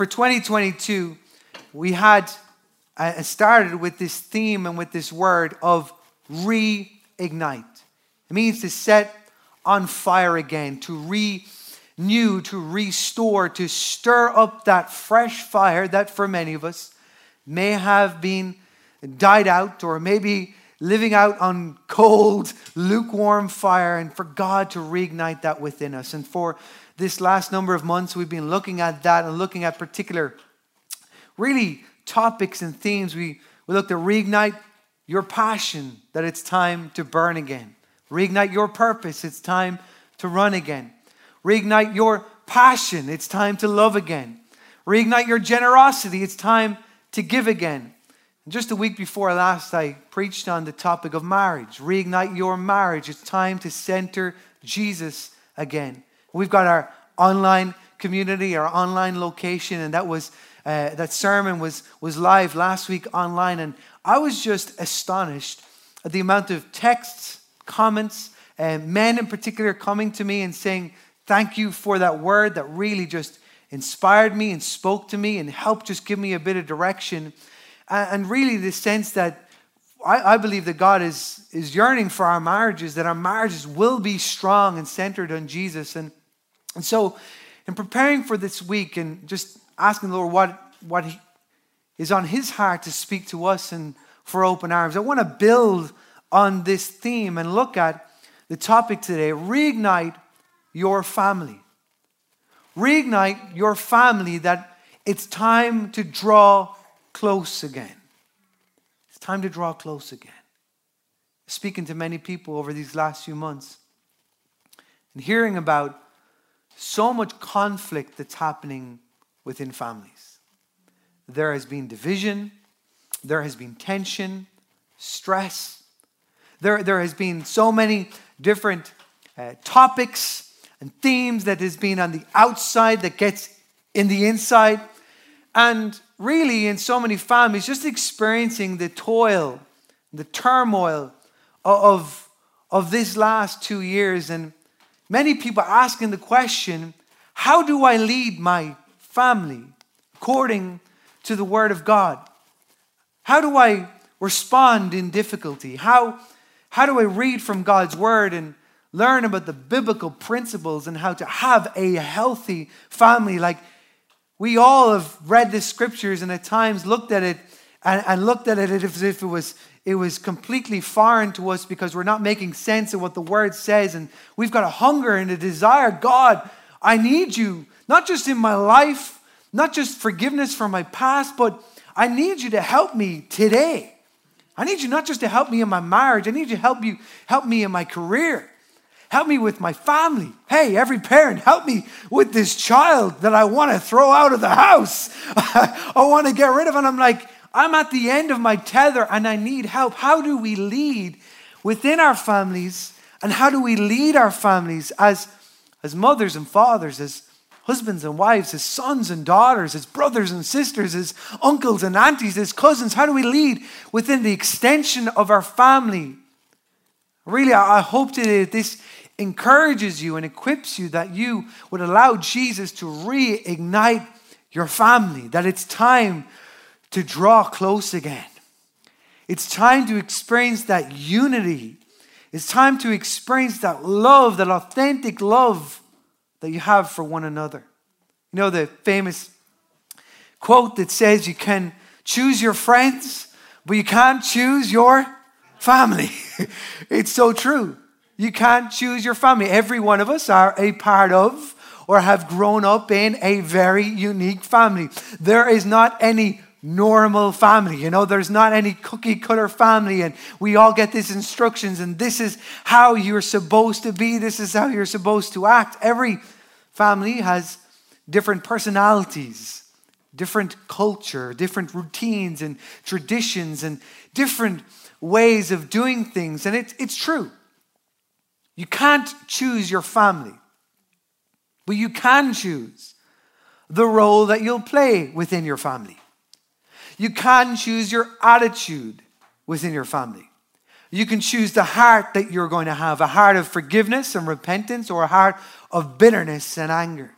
for 2022, we had uh, started with this theme and with this word of reignite. It means to set on fire again, to renew, to restore, to stir up that fresh fire that for many of us may have been died out or maybe living out on cold, lukewarm fire, and for God to reignite that within us. And for this last number of months, we've been looking at that and looking at particular, really, topics and themes. We, we looked at reignite your passion, that it's time to burn again. Reignite your purpose, it's time to run again. Reignite your passion, it's time to love again. Reignite your generosity, it's time to give again. Just a week before last, I preached on the topic of marriage. Reignite your marriage. It's time to center Jesus again. We've got our online community, our online location, and that was uh, that sermon was was live last week online, and I was just astonished at the amount of texts, comments, and uh, men in particular coming to me and saying, "Thank you for that word that really just inspired me and spoke to me and helped just give me a bit of direction." And really, the sense that I, I believe that God is, is yearning for our marriages, that our marriages will be strong and centered on Jesus. And, and so, in preparing for this week and just asking the Lord what, what he, is on His heart to speak to us and for open arms, I want to build on this theme and look at the topic today reignite your family. Reignite your family that it's time to draw close again. It's time to draw close again. Speaking to many people over these last few months and hearing about so much conflict that's happening within families. There has been division, there has been tension, stress. There, there has been so many different uh, topics and themes that has been on the outside that gets in the inside. And really, in so many families, just experiencing the toil, the turmoil of, of this last two years. And many people are asking the question how do I lead my family according to the Word of God? How do I respond in difficulty? How, how do I read from God's Word and learn about the biblical principles and how to have a healthy family? Like, we all have read the scriptures and at times looked at it and, and looked at it as if it was, it was completely foreign to us because we're not making sense of what the word says. And we've got a hunger and a desire. God, I need you, not just in my life, not just forgiveness for my past, but I need you to help me today. I need you not just to help me in my marriage, I need you to help you help me in my career. Help me with my family. Hey, every parent, help me with this child that I want to throw out of the house. I want to get rid of. And I'm like, I'm at the end of my tether and I need help. How do we lead within our families? And how do we lead our families as, as mothers and fathers, as husbands and wives, as sons and daughters, as brothers and sisters, as uncles and aunties, as cousins? How do we lead within the extension of our family? Really, I hope today that this encourages you and equips you that you would allow Jesus to reignite your family, that it's time to draw close again. It's time to experience that unity. It's time to experience that love, that authentic love that you have for one another. You know the famous quote that says you can choose your friends, but you can't choose your family. it's so true. You can't choose your family. Every one of us are a part of or have grown up in a very unique family. There is not any normal family. You know, there's not any cookie cutter family, and we all get these instructions, and this is how you're supposed to be, this is how you're supposed to act. Every family has different personalities, different culture, different routines and traditions, and different ways of doing things. And it, it's true. You can't choose your family, but you can choose the role that you'll play within your family. You can choose your attitude within your family. You can choose the heart that you're going to have a heart of forgiveness and repentance, or a heart of bitterness and anger.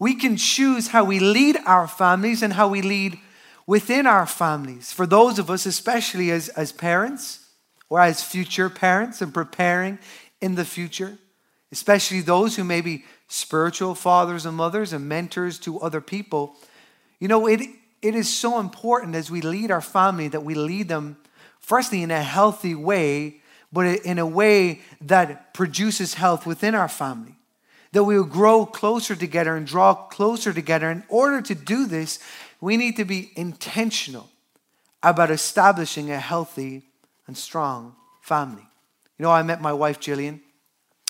We can choose how we lead our families and how we lead within our families. For those of us, especially as, as parents or as future parents and preparing in the future, especially those who may be spiritual fathers and mothers and mentors to other people, you know, it, it is so important as we lead our family that we lead them, firstly, in a healthy way, but in a way that produces health within our family. That we will grow closer together and draw closer together. In order to do this, we need to be intentional about establishing a healthy and strong family. You know, I met my wife, Jillian.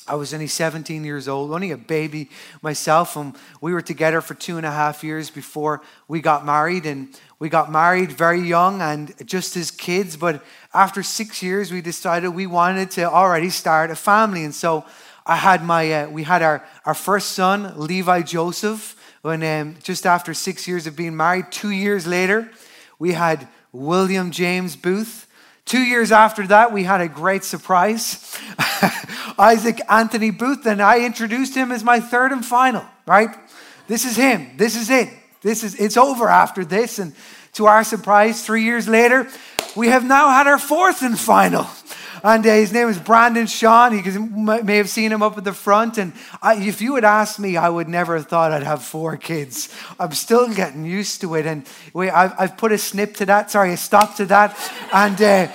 I was only 17 years old, only a baby myself, and we were together for two and a half years before we got married. And we got married very young and just as kids, but after six years, we decided we wanted to already start a family. And so I had my, uh, we had our, our first son, Levi Joseph, when um, just after six years of being married. Two years later, we had William James Booth. Two years after that, we had a great surprise. Isaac Anthony Booth, and I introduced him as my third and final, right? This is him. This is it. This is it's over after this. And to our surprise, three years later, we have now had our fourth and final. And uh, his name is Brandon Sean. You may have seen him up at the front. And I, if you had asked me, I would never have thought I'd have four kids. I'm still getting used to it. And wait, I've, I've put a snip to that. Sorry, a stop to that. And uh,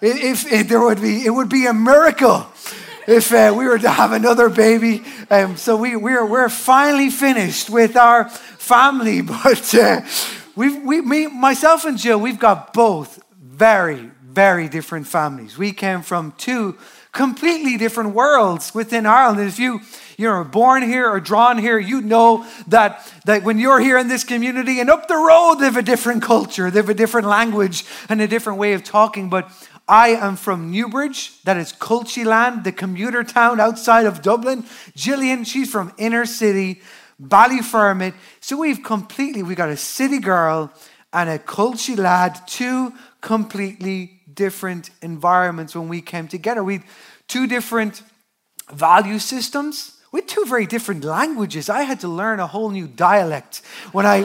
if, if, there would be, it would be a miracle if uh, we were to have another baby. Um, so we, we're, we're finally finished with our family. But uh, we've, we, me, myself and Jill, we've got both very, very different families. We came from two completely different worlds within Ireland. If you you're born here or drawn here, you know that, that when you're here in this community and up the road, they have a different culture, they have a different language and a different way of talking. But I am from Newbridge, that is Culchiland, the commuter town outside of Dublin. Gillian, she's from inner city, Ballyfermot. So we've completely, we got a city girl and a Culchi lad, two completely different environments when we came together. We two different value systems with two very different languages. I had to learn a whole new dialect when I,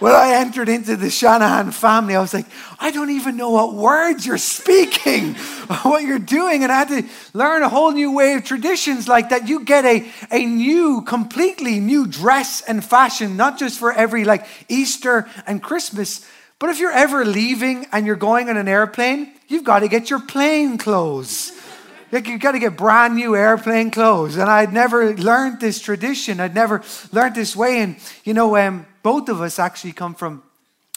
when I entered into the Shanahan family. I was like, I don't even know what words you're speaking, what you're doing. And I had to learn a whole new way of traditions like that. You get a, a new, completely new dress and fashion, not just for every like Easter and Christmas, but if you're ever leaving and you're going on an airplane, you've got to get your plane clothes. Like you've got to get brand new airplane clothes. And I'd never learned this tradition. I'd never learned this way. And, you know, um, both of us actually come from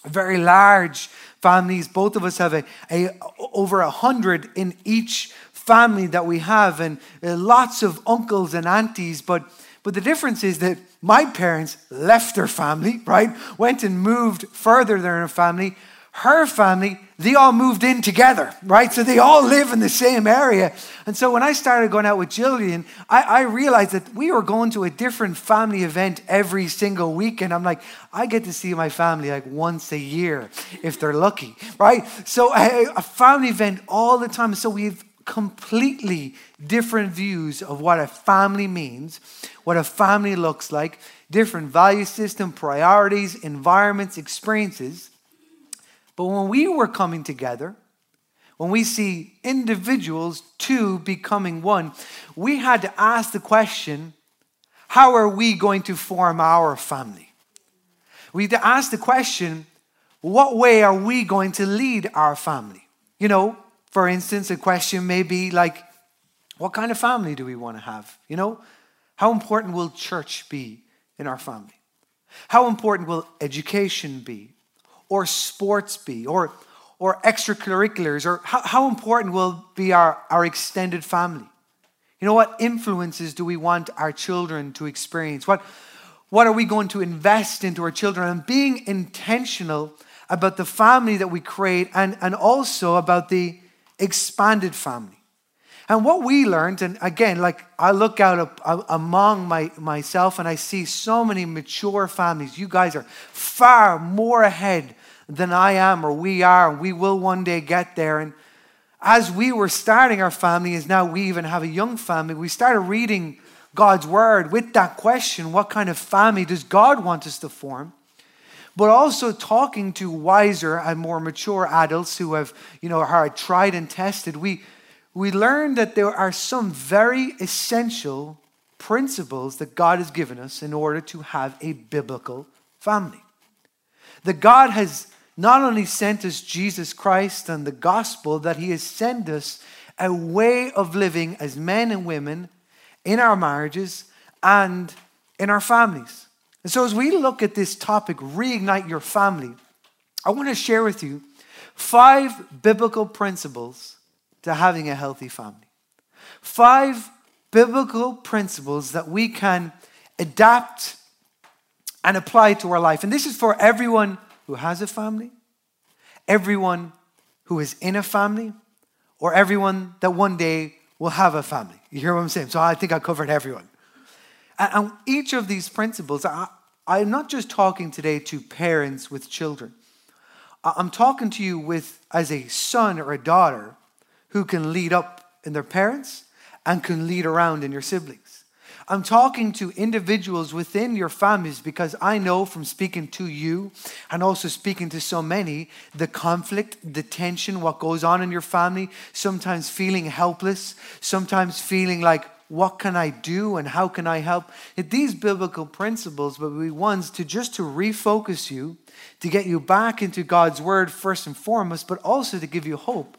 very large families. Both of us have a, a over a hundred in each family that we have, and uh, lots of uncles and aunties. But but the difference is that my parents left their family, right? Went and moved further than their family her family, they all moved in together, right? So they all live in the same area. And so when I started going out with Jillian, I, I, realized that we were going to a different family event every single weekend. I'm like, I get to see my family like once a year if they're lucky, right? So a, a family event all the time. So we've completely different views of what a family means, what a family looks like, different value system, priorities, environments, experiences. But when we were coming together, when we see individuals, two becoming one, we had to ask the question how are we going to form our family? We had to ask the question what way are we going to lead our family? You know, for instance, a question may be like, what kind of family do we want to have? You know, how important will church be in our family? How important will education be? or sports be or, or extracurriculars or how, how important will be our, our extended family? You know, what influences do we want our children to experience? What, what are we going to invest into our children? And being intentional about the family that we create and, and also about the expanded family. And what we learned, and again, like I look out among my, myself and I see so many mature families. You guys are far more ahead than I am or we are, and we will one day get there. And as we were starting our family, as now we even have a young family, we started reading God's word with that question what kind of family does God want us to form? But also talking to wiser and more mature adults who have, you know, are tried and tested, we, we learn that there are some very essential principles that God has given us in order to have a biblical family. That God has not only sent us Jesus Christ and the gospel, that He has sent us a way of living as men and women in our marriages and in our families. And so, as we look at this topic, reignite your family, I want to share with you five biblical principles to having a healthy family. Five biblical principles that we can adapt and apply to our life. And this is for everyone who has a family, everyone who is in a family, or everyone that one day will have a family. You hear what I'm saying? So I think I covered everyone. And each of these principles, I, I'm not just talking today to parents with children. I'm talking to you with as a son or a daughter who can lead up in their parents and can lead around in your siblings. I'm talking to individuals within your families because I know from speaking to you and also speaking to so many the conflict, the tension, what goes on in your family, sometimes feeling helpless, sometimes feeling like, what can I do and how can I help? These biblical principles will be ones to just to refocus you, to get you back into God's word first and foremost, but also to give you hope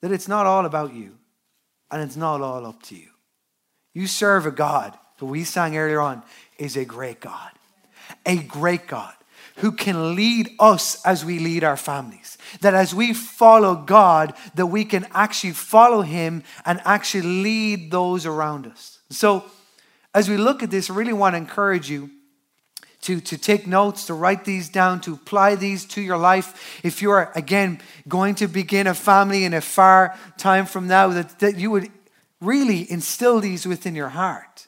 that it's not all about you and it's not all up to you. You serve a God who we sang earlier on is a great God, a great God who can lead us as we lead our families. That as we follow God, that we can actually follow Him and actually lead those around us. So, as we look at this, I really want to encourage you to, to take notes, to write these down, to apply these to your life. If you're, again, going to begin a family in a far time from now, that, that you would really instill these within your heart.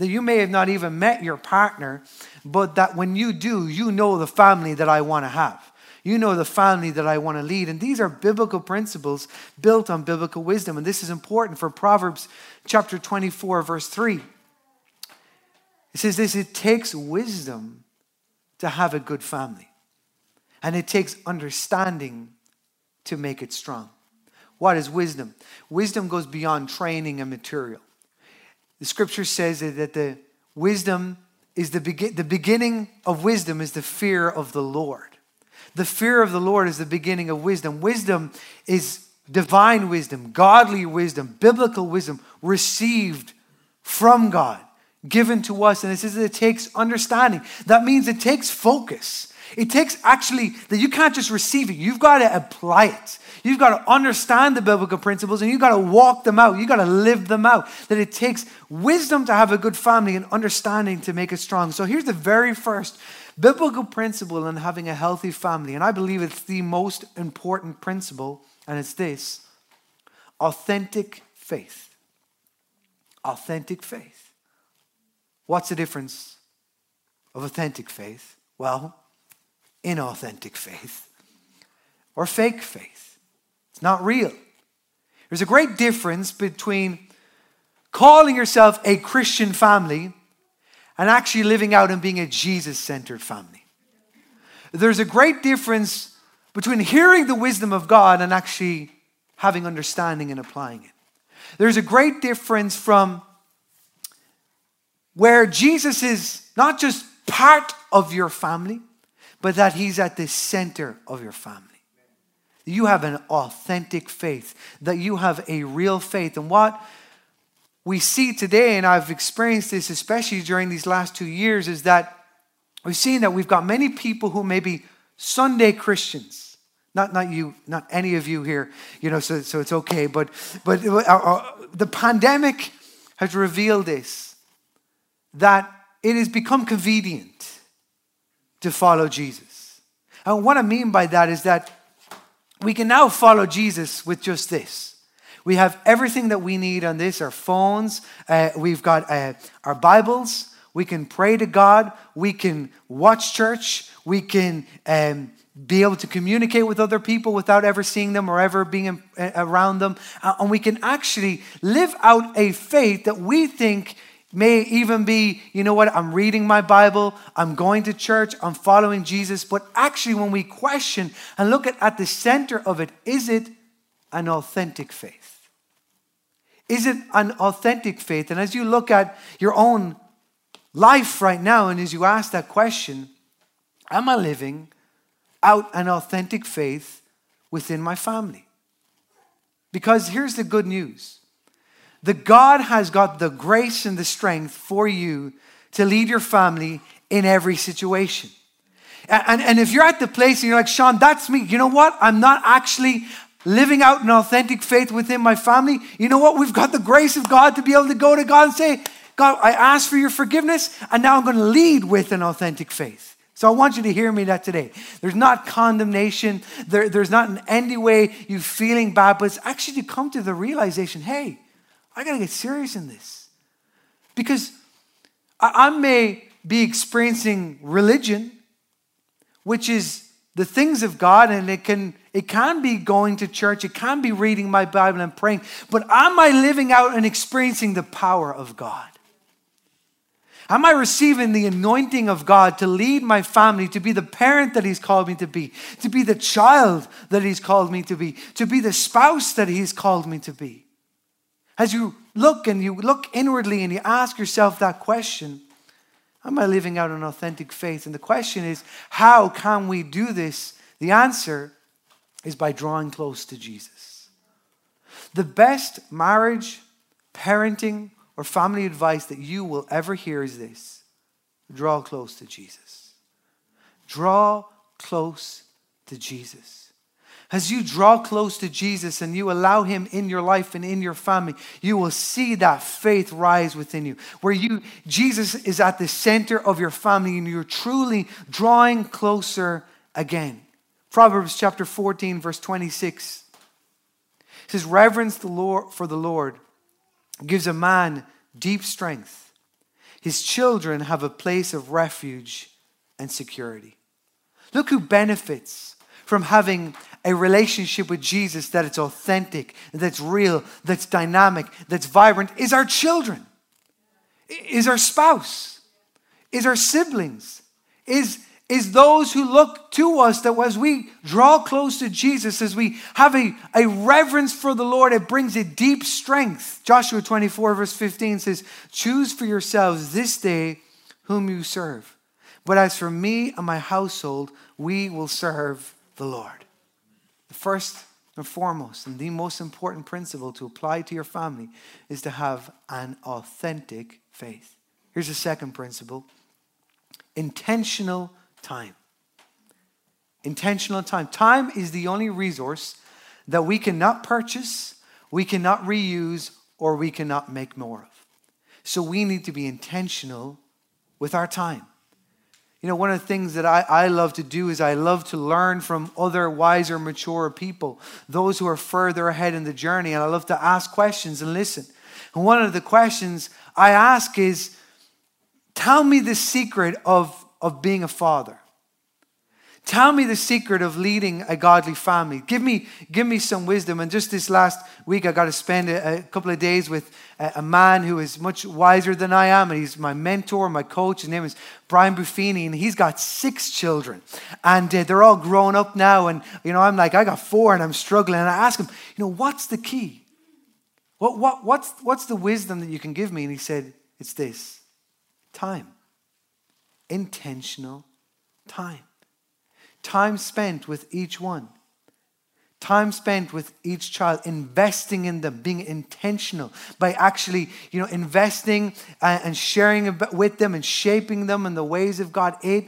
That you may have not even met your partner, but that when you do, you know the family that I want to have. You know the family that I want to lead. And these are biblical principles built on biblical wisdom. And this is important for Proverbs chapter 24, verse 3. It says this it takes wisdom to have a good family, and it takes understanding to make it strong. What is wisdom? Wisdom goes beyond training and material. The scripture says that the wisdom is the, be- the beginning of wisdom is the fear of the Lord. The fear of the Lord is the beginning of wisdom. Wisdom is divine wisdom, godly wisdom, biblical wisdom received from God, given to us. And it says it takes understanding. That means it takes focus. It takes actually that you can't just receive it, you've got to apply it. You've got to understand the biblical principles and you've got to walk them out. You've got to live them out. That it takes wisdom to have a good family and understanding to make it strong. So here's the very first biblical principle in having a healthy family. And I believe it's the most important principle, and it's this authentic faith. Authentic faith. What's the difference of authentic faith? Well, inauthentic faith or fake faith. Not real. There's a great difference between calling yourself a Christian family and actually living out and being a Jesus centered family. There's a great difference between hearing the wisdom of God and actually having understanding and applying it. There's a great difference from where Jesus is not just part of your family, but that he's at the center of your family you have an authentic faith, that you have a real faith. And what we see today, and I've experienced this especially during these last two years, is that we've seen that we've got many people who may be Sunday Christians. Not, not you, not any of you here, you know, so, so it's okay. But, but uh, uh, the pandemic has revealed this that it has become convenient to follow Jesus. And what I mean by that is that we can now follow Jesus with just this. We have everything that we need on this our phones, uh, we've got uh, our Bibles, we can pray to God, we can watch church, we can um, be able to communicate with other people without ever seeing them or ever being in, uh, around them. Uh, and we can actually live out a faith that we think may even be, you know what, I'm reading my Bible, I'm going to church, I'm following Jesus. But actually, when we question and look at, at the center of it, is it an authentic faith? Is it an authentic faith? And as you look at your own life right now, and as you ask that question, am I living out an authentic faith within my family? Because here's the good news that God has got the grace and the strength for you to lead your family in every situation. And, and if you're at the place and you're like, Sean, that's me, you know what? I'm not actually living out an authentic faith within my family. You know what? We've got the grace of God to be able to go to God and say, God, I ask for your forgiveness, and now I'm going to lead with an authentic faith. So I want you to hear me that today. There's not condemnation, there, there's not in any way you feeling bad, but it's actually to come to the realization hey, I got to get serious in this. Because I, I may be experiencing religion, which is the things of God, and it can it can be going to church, it can be reading my Bible and praying, but am I living out and experiencing the power of God? Am I receiving the anointing of God to lead my family, to be the parent that He's called me to be, to be the child that He's called me to be, to be the spouse that He's called me to be? As you look and you look inwardly and you ask yourself that question, Am I living out an authentic faith? And the question is, how can we do this? The answer is by drawing close to Jesus. The best marriage, parenting, or family advice that you will ever hear is this draw close to Jesus. Draw close to Jesus. As you draw close to Jesus and you allow him in your life and in your family, you will see that faith rise within you. Where you Jesus is at the center of your family and you're truly drawing closer again. Proverbs chapter 14 verse 26 says reverence the Lord for the Lord gives a man deep strength. His children have a place of refuge and security. Look who benefits from having a relationship with Jesus that it's authentic, that's real, that's dynamic, that's vibrant is our children, is our spouse, is our siblings, is, is those who look to us that as we draw close to Jesus, as we have a, a reverence for the Lord, it brings a deep strength. Joshua 24, verse 15 says, Choose for yourselves this day whom you serve. But as for me and my household, we will serve the Lord. The first and foremost, and the most important principle to apply to your family is to have an authentic faith. Here's the second principle intentional time. Intentional time. Time is the only resource that we cannot purchase, we cannot reuse, or we cannot make more of. So we need to be intentional with our time. You know, one of the things that I, I love to do is I love to learn from other wiser, mature people, those who are further ahead in the journey. And I love to ask questions and listen. And one of the questions I ask is tell me the secret of, of being a father. Tell me the secret of leading a godly family. Give me, give me some wisdom. And just this last week, I got to spend a, a couple of days with a, a, man who is much wiser than I am. And he's my mentor, my coach. His name is Brian Buffini. And he's got six children. And uh, they're all grown up now. And, you know, I'm like, I got four and I'm struggling. And I ask him, you know, what's the key? What, what, what's, what's the wisdom that you can give me? And he said, it's this time, intentional time. Time spent with each one. Time spent with each child, investing in them, being intentional by actually, you know, investing and sharing with them and shaping them in the ways of God. It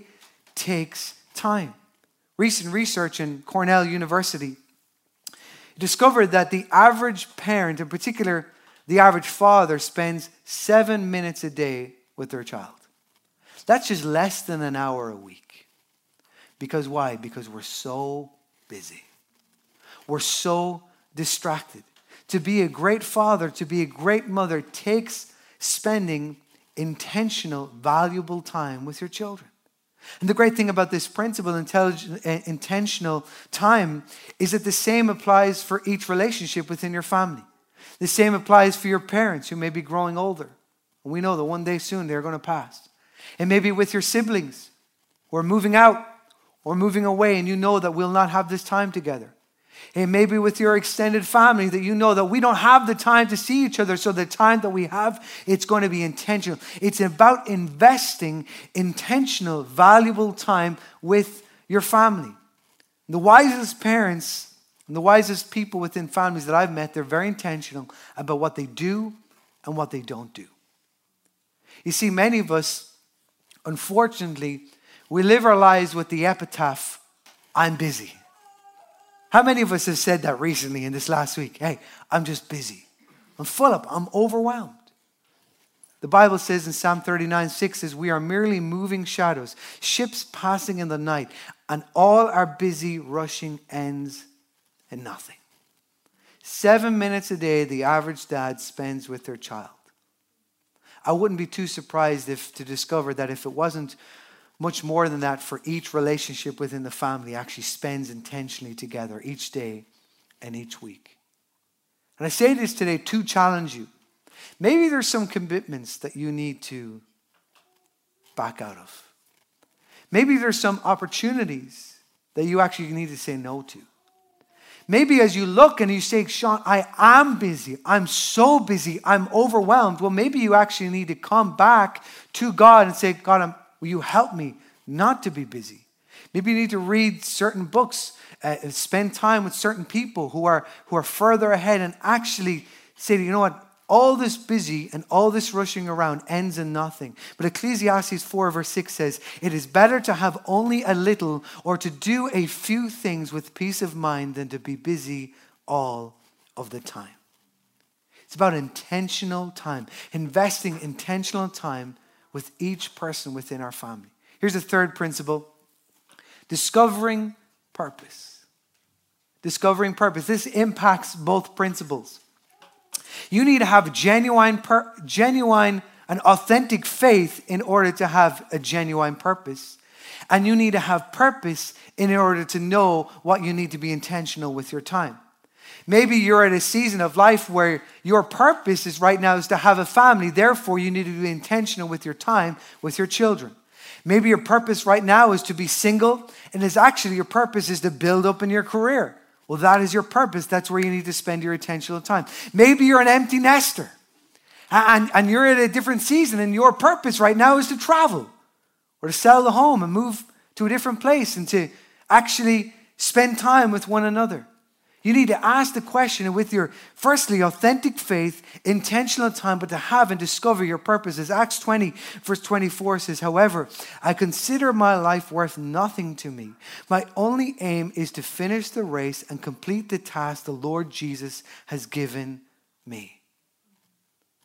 takes time. Recent research in Cornell University discovered that the average parent, in particular the average father, spends seven minutes a day with their child. That's just less than an hour a week. Because why? Because we're so busy. We're so distracted. To be a great father, to be a great mother takes spending intentional, valuable time with your children. And the great thing about this principle, eh, intentional time, is that the same applies for each relationship within your family. The same applies for your parents who may be growing older. And we know that one day soon they're going to pass. And maybe with your siblings who are moving out or moving away, and you know that we'll not have this time together. And maybe with your extended family that you know that we don't have the time to see each other. So the time that we have, it's going to be intentional. It's about investing intentional, valuable time with your family. The wisest parents and the wisest people within families that I've met, they're very intentional about what they do and what they don't do. You see, many of us, unfortunately, we live our lives with the epitaph, I'm busy. How many of us have said that recently in this last week? Hey, I'm just busy. I'm full up. I'm overwhelmed. The Bible says in Psalm 39 6 says, We are merely moving shadows, ships passing in the night, and all our busy rushing ends in nothing. Seven minutes a day, the average dad spends with their child. I wouldn't be too surprised if to discover that if it wasn't much more than that for each relationship within the family actually spends intentionally together each day and each week. And I say this today to challenge you. Maybe there's some commitments that you need to back out of. Maybe there's some opportunities that you actually need to say no to. Maybe as you look and you say, Sean, I am busy. I'm so busy. I'm overwhelmed. Well, maybe you actually need to come back to God and say, God, I'm, will you help me not to be busy? Maybe you need to read certain books, uh, spend time with certain people who are, who are further ahead and actually say, you know what, all this busy and all this rushing around ends in nothing. But Ecclesiastes 4, verse 6 says, It is better to have only a little or to do a few things with peace of mind than to be busy all of the time. It's about intentional time, investing intentional time with each person within our family. Here's the third principle discovering purpose. Discovering purpose. This impacts both principles. You need to have genuine, per, genuine and authentic faith in order to have a genuine purpose. And you need to have purpose in order to know what you need to be intentional with your time. Maybe you're at a season of life where your purpose is right now is to have a family. Therefore, you need to be intentional with your time with your children. Maybe your purpose right now is to be single, and is actually your purpose is to build up in your career. Well, that is your purpose. That's where you need to spend your intentional time. Maybe you're an empty nester and, and you're at a different season, and your purpose right now is to travel or to sell the home and move to a different place and to actually spend time with one another. You need to ask the question with your, firstly, authentic faith, intentional time, but to have and discover your purposes. Acts 20, verse 24 says, However, I consider my life worth nothing to me. My only aim is to finish the race and complete the task the Lord Jesus has given me.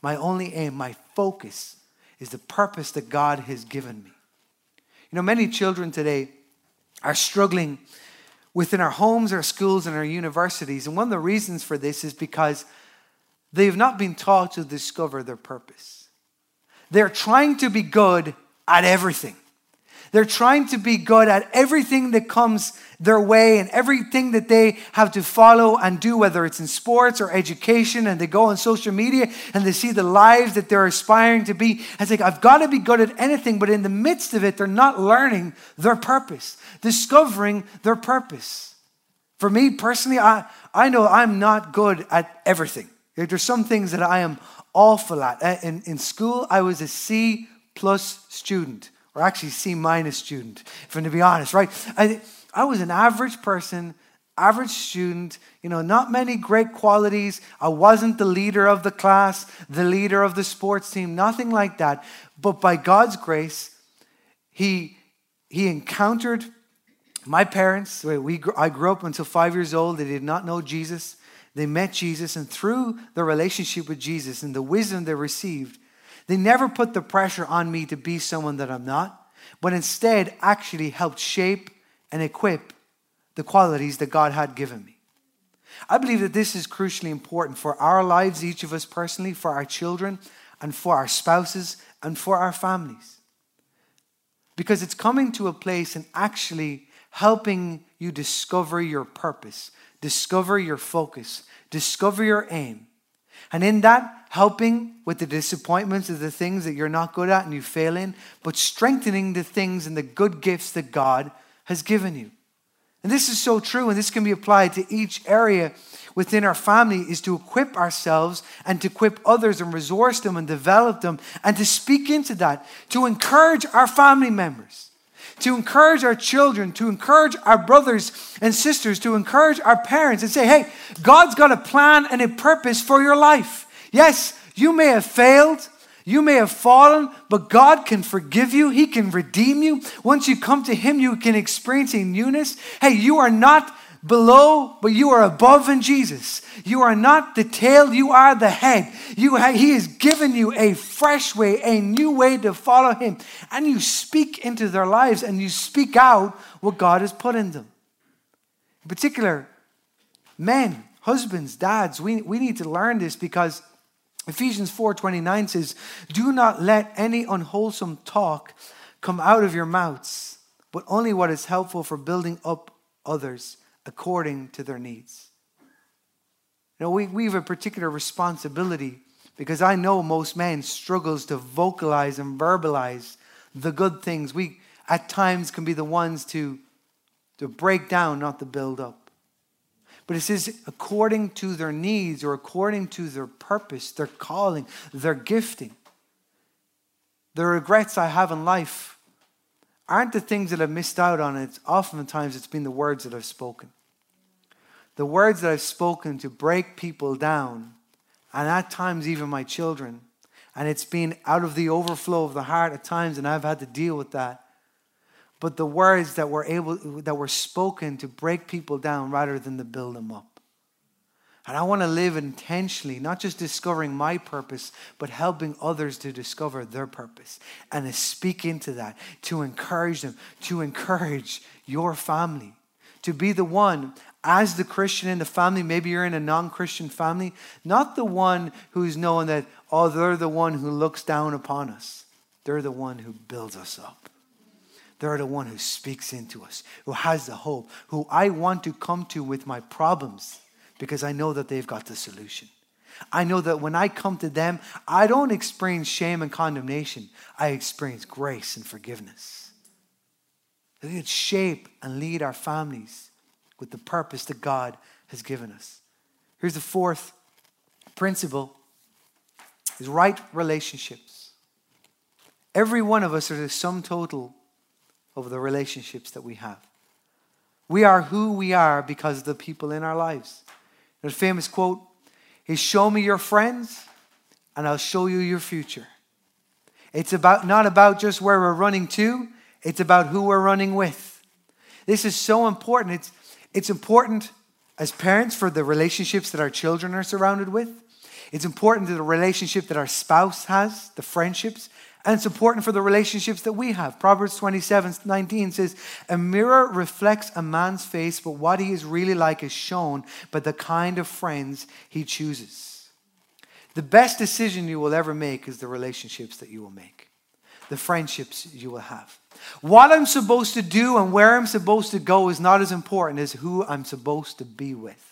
My only aim, my focus, is the purpose that God has given me. You know, many children today are struggling within our homes, our schools, and our universities. And one of the reasons for this is because they've not been taught to discover their purpose. They're trying to be good at everything. They're trying to be good at everything that comes their way and everything that they have to follow and do, whether it's in sports or education, and they go on social media and they see the lives that they're aspiring to be. It's like, I've got to be good at anything, but in the midst of it, they're not learning their purpose, discovering their purpose. For me personally, I, I know I'm not good at everything. There's some things that I am awful at. Uh, in, in school, I was a C plus student or actually C minus student, if I'm to be honest, right? I, I was an average person, average student, you know, not many great qualities. I wasn't the leader of the class, the leader of the sports team, nothing like that. But by God's grace, He, he encountered my parents. We, I grew up until five years old. They did not know Jesus. They met Jesus, and through the relationship with Jesus and the wisdom they received, they never put the pressure on me to be someone that I'm not, but instead actually helped shape and equip the qualities that God had given me. I believe that this is crucially important for our lives, each of us personally, for our children, and for our spouses, and for our families. Because it's coming to a place and actually helping you discover your purpose, discover your focus, discover your aim, And in that, helping with the disappointments of the things that you're not good at and you fail in, but strengthening the things and the good gifts that God has given you. And this is so true, and this can be applied to each area within our family is to equip ourselves and to equip others and resource them and develop them and to speak into that, to encourage our family members, to encourage our children, to encourage our brothers and sisters, to encourage our parents and say, hey, God's got a plan and a purpose for your life. Yes, you may have failed. You may have fallen, but God can forgive you. He can redeem you. Once you come to Him, you can experience a newness. Hey, you are not below, but you are above in Jesus. You are not the tail, you are the head. You have, he has given you a fresh way, a new way to follow Him. And you speak into their lives and you speak out what God has put in them. In particular, men, husbands, dads, we, we need to learn this because Ephesians 4:29 says, "Do not let any unwholesome talk come out of your mouths, but only what is helpful for building up others according to their needs. You know, we, we have a particular responsibility because I know most men struggles to vocalize and verbalize the good things. We at times can be the ones to, to break down, not to build up. But it says according to their needs or according to their purpose, their calling, their gifting. The regrets I have in life aren't the things that I've missed out on. It's oftentimes it's been the words that I've spoken the words that I've spoken to break people down, and at times even my children. And it's been out of the overflow of the heart at times, and I've had to deal with that. But the words that were able that were spoken to break people down rather than to build them up. And I want to live intentionally, not just discovering my purpose, but helping others to discover their purpose and to speak into that, to encourage them, to encourage your family, to be the one as the Christian in the family, maybe you're in a non Christian family, not the one who's knowing that, oh, they're the one who looks down upon us. They're the one who builds us up. They're the one who speaks into us, who has the hope, who I want to come to with my problems because I know that they've got the solution. I know that when I come to them, I don't experience shame and condemnation. I experience grace and forgiveness. They could shape and lead our families with the purpose that God has given us. Here's the fourth principle is right relationships. Every one of us are the sum total of the relationships that we have. We are who we are because of the people in our lives. There's a famous quote is show me your friends and I'll show you your future. It's about not about just where we're running to, it's about who we're running with. This is so important. It's it's important as parents for the relationships that our children are surrounded with. It's important to the relationship that our spouse has, the friendships, and it's important for the relationships that we have. Proverbs 27 19 says, A mirror reflects a man's face, but what he is really like is shown by the kind of friends he chooses. The best decision you will ever make is the relationships that you will make, the friendships you will have. What I'm supposed to do and where I'm supposed to go is not as important as who I'm supposed to be with.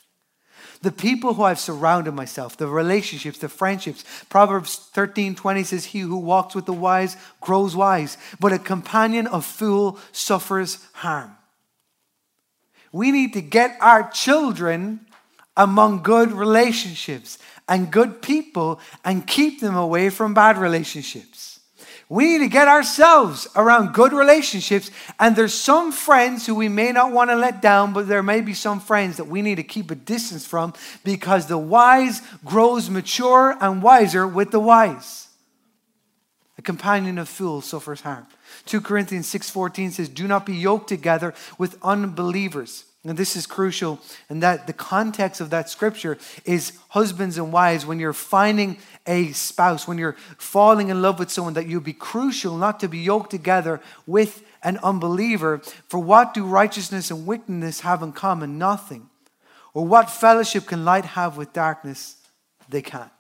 The people who I've surrounded myself, the relationships, the friendships. Proverbs 13 20 says, He who walks with the wise grows wise, but a companion of fool suffers harm. We need to get our children among good relationships and good people and keep them away from bad relationships. We need to get ourselves around good relationships. And there's some friends who we may not want to let down, but there may be some friends that we need to keep a distance from because the wise grows mature and wiser with the wise. A companion of fools suffers harm. 2 Corinthians 6:14 says, "Do not be yoked together with unbelievers." And this is crucial, and that the context of that scripture is husbands and wives, when you're finding a spouse, when you're falling in love with someone, that you be crucial not to be yoked together with an unbeliever. For what do righteousness and wickedness have in common? Nothing. Or what fellowship can light have with darkness? They can't.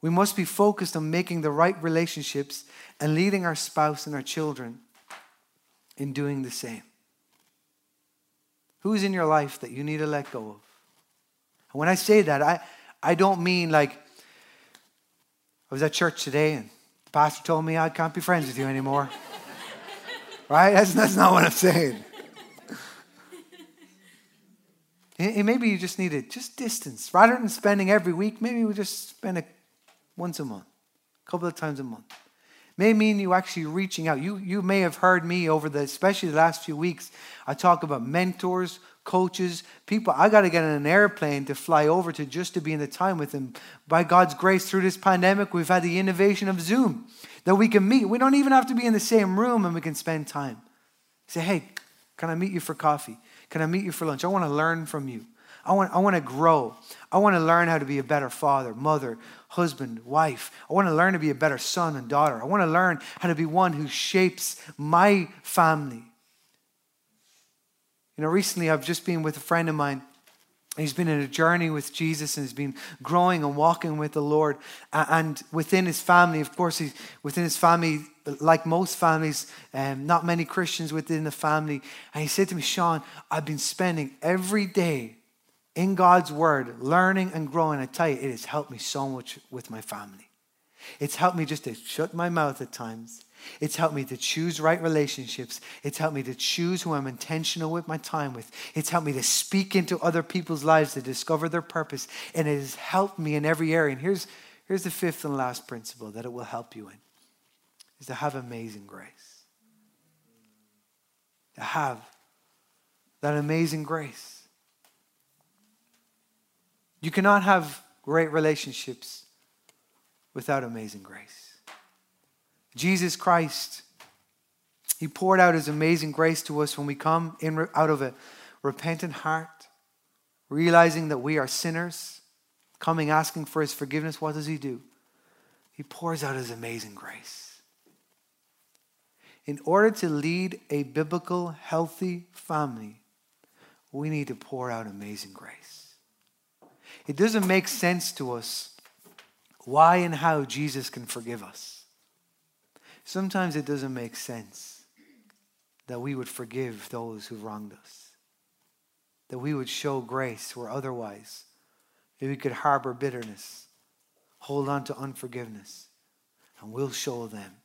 We must be focused on making the right relationships and leading our spouse and our children in doing the same. Who's in your life that you need to let go of? And when I say that, I, I don't mean like, I was at church today and the pastor told me I can't be friends with you anymore. right? That's, that's not what I'm saying. And maybe you just need it, just distance. Rather than spending every week, maybe we just spend it once a month, a couple of times a month. May mean you actually reaching out. You, you may have heard me over the, especially the last few weeks, I talk about mentors, coaches, people. I got to get in an airplane to fly over to just to be in the time with them. By God's grace, through this pandemic, we've had the innovation of Zoom that we can meet. We don't even have to be in the same room and we can spend time. Say, hey, can I meet you for coffee? Can I meet you for lunch? I want to learn from you. I want, I want to grow. I want to learn how to be a better father, mother, husband, wife. I want to learn to be a better son and daughter. I want to learn how to be one who shapes my family. You know, recently I've just been with a friend of mine. He's been in a journey with Jesus and he's been growing and walking with the Lord. And within his family, of course, he's, within his family, like most families, um, not many Christians within the family. And he said to me, Sean, I've been spending every day in God's word, learning and growing. I tell you, it has helped me so much with my family. It's helped me just to shut my mouth at times. It's helped me to choose right relationships. It's helped me to choose who I'm intentional with my time with. It's helped me to speak into other people's lives to discover their purpose. And it has helped me in every area. And here's, here's the fifth and last principle that it will help you in is to have amazing grace. To have that amazing grace. You cannot have great relationships without amazing grace. Jesus Christ, He poured out His amazing grace to us when we come in, out of a repentant heart, realizing that we are sinners, coming asking for His forgiveness. What does He do? He pours out His amazing grace. In order to lead a biblical, healthy family, we need to pour out amazing grace. It doesn't make sense to us why and how Jesus can forgive us. Sometimes it doesn't make sense that we would forgive those who wronged us, that we would show grace where otherwise we could harbor bitterness, hold on to unforgiveness, and we'll show them.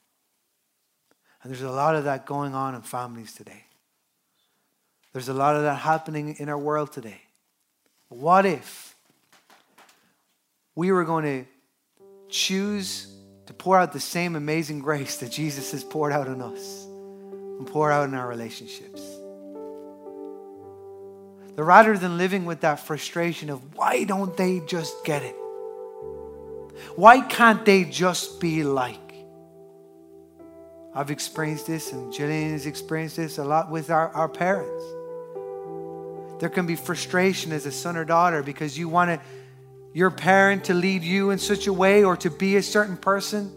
And there's a lot of that going on in families today. There's a lot of that happening in our world today. What if we were going to choose to pour out the same amazing grace that Jesus has poured out on us and pour out in our relationships. That rather than living with that frustration of why don't they just get it? Why can't they just be like? I've experienced this, and Jillian has experienced this a lot with our, our parents. There can be frustration as a son or daughter because you want to your parent to lead you in such a way or to be a certain person.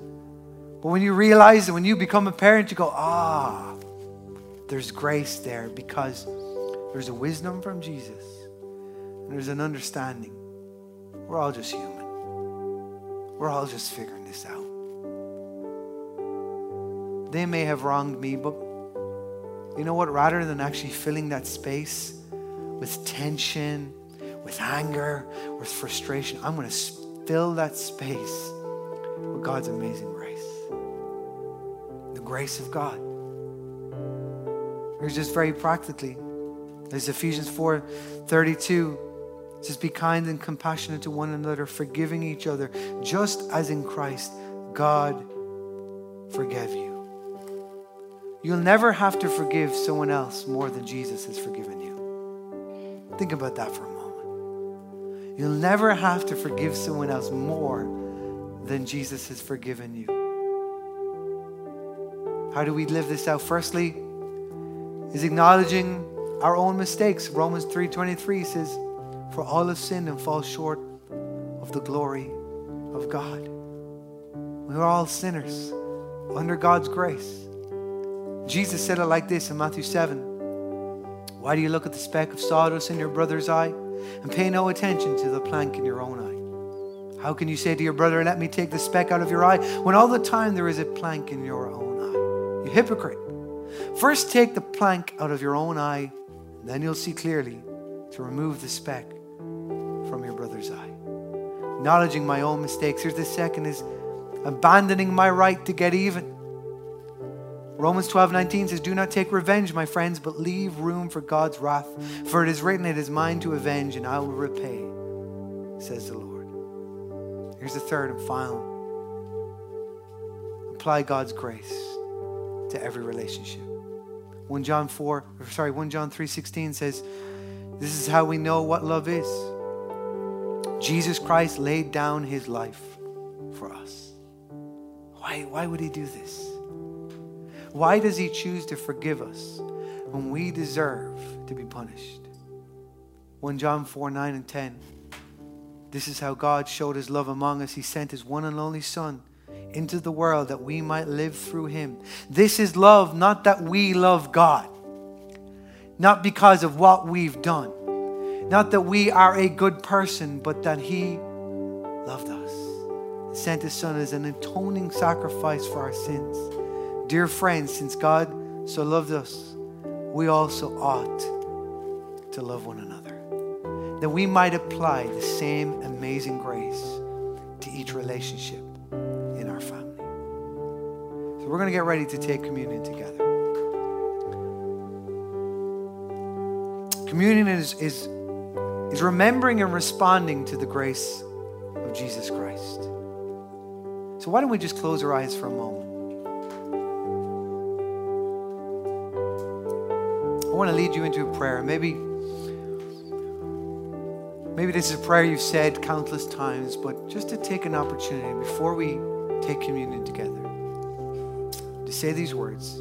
But when you realize that when you become a parent, you go, ah, there's grace there because there's a wisdom from Jesus and there's an understanding. We're all just human, we're all just figuring this out. They may have wronged me, but you know what? Rather than actually filling that space with tension, with anger, with frustration. I'm going to fill that space with God's amazing grace. The grace of God. Here's just very practically. There's Ephesians 4 32. It says, Be kind and compassionate to one another, forgiving each other, just as in Christ God forgave you. You'll never have to forgive someone else more than Jesus has forgiven you. Think about that for a. You'll never have to forgive someone else more than Jesus has forgiven you. How do we live this out? Firstly, is acknowledging our own mistakes. Romans 3:23 says, "For all have sinned and fall short of the glory of God." We're all sinners under God's grace. Jesus said it like this in Matthew 7. Why do you look at the speck of sawdust in your brother's eye and pay no attention to the plank in your own eye. How can you say to your brother, Let me take the speck out of your eye, when all the time there is a plank in your own eye? You hypocrite. First take the plank out of your own eye, then you'll see clearly to remove the speck from your brother's eye. acknowledging my own mistakes. Here's the second is abandoning my right to get even. Romans 12, 19 says, Do not take revenge, my friends, but leave room for God's wrath. For it is written, It is mine to avenge, and I will repay, says the Lord. Here's the third and final apply God's grace to every relationship. 1 John 4, sorry, 1 John 3:16 says, This is how we know what love is. Jesus Christ laid down his life for us. Why, why would he do this? Why does he choose to forgive us when we deserve to be punished? 1 John 4 9 and 10. This is how God showed his love among us. He sent his one and only Son into the world that we might live through him. This is love, not that we love God, not because of what we've done, not that we are a good person, but that he loved us, sent his Son as an atoning sacrifice for our sins. Dear friends, since God so loved us, we also ought to love one another. That we might apply the same amazing grace to each relationship in our family. So we're going to get ready to take communion together. Communion is, is, is remembering and responding to the grace of Jesus Christ. So why don't we just close our eyes for a moment? Want to lead you into a prayer. Maybe, maybe this is a prayer you've said countless times, but just to take an opportunity before we take communion together to say these words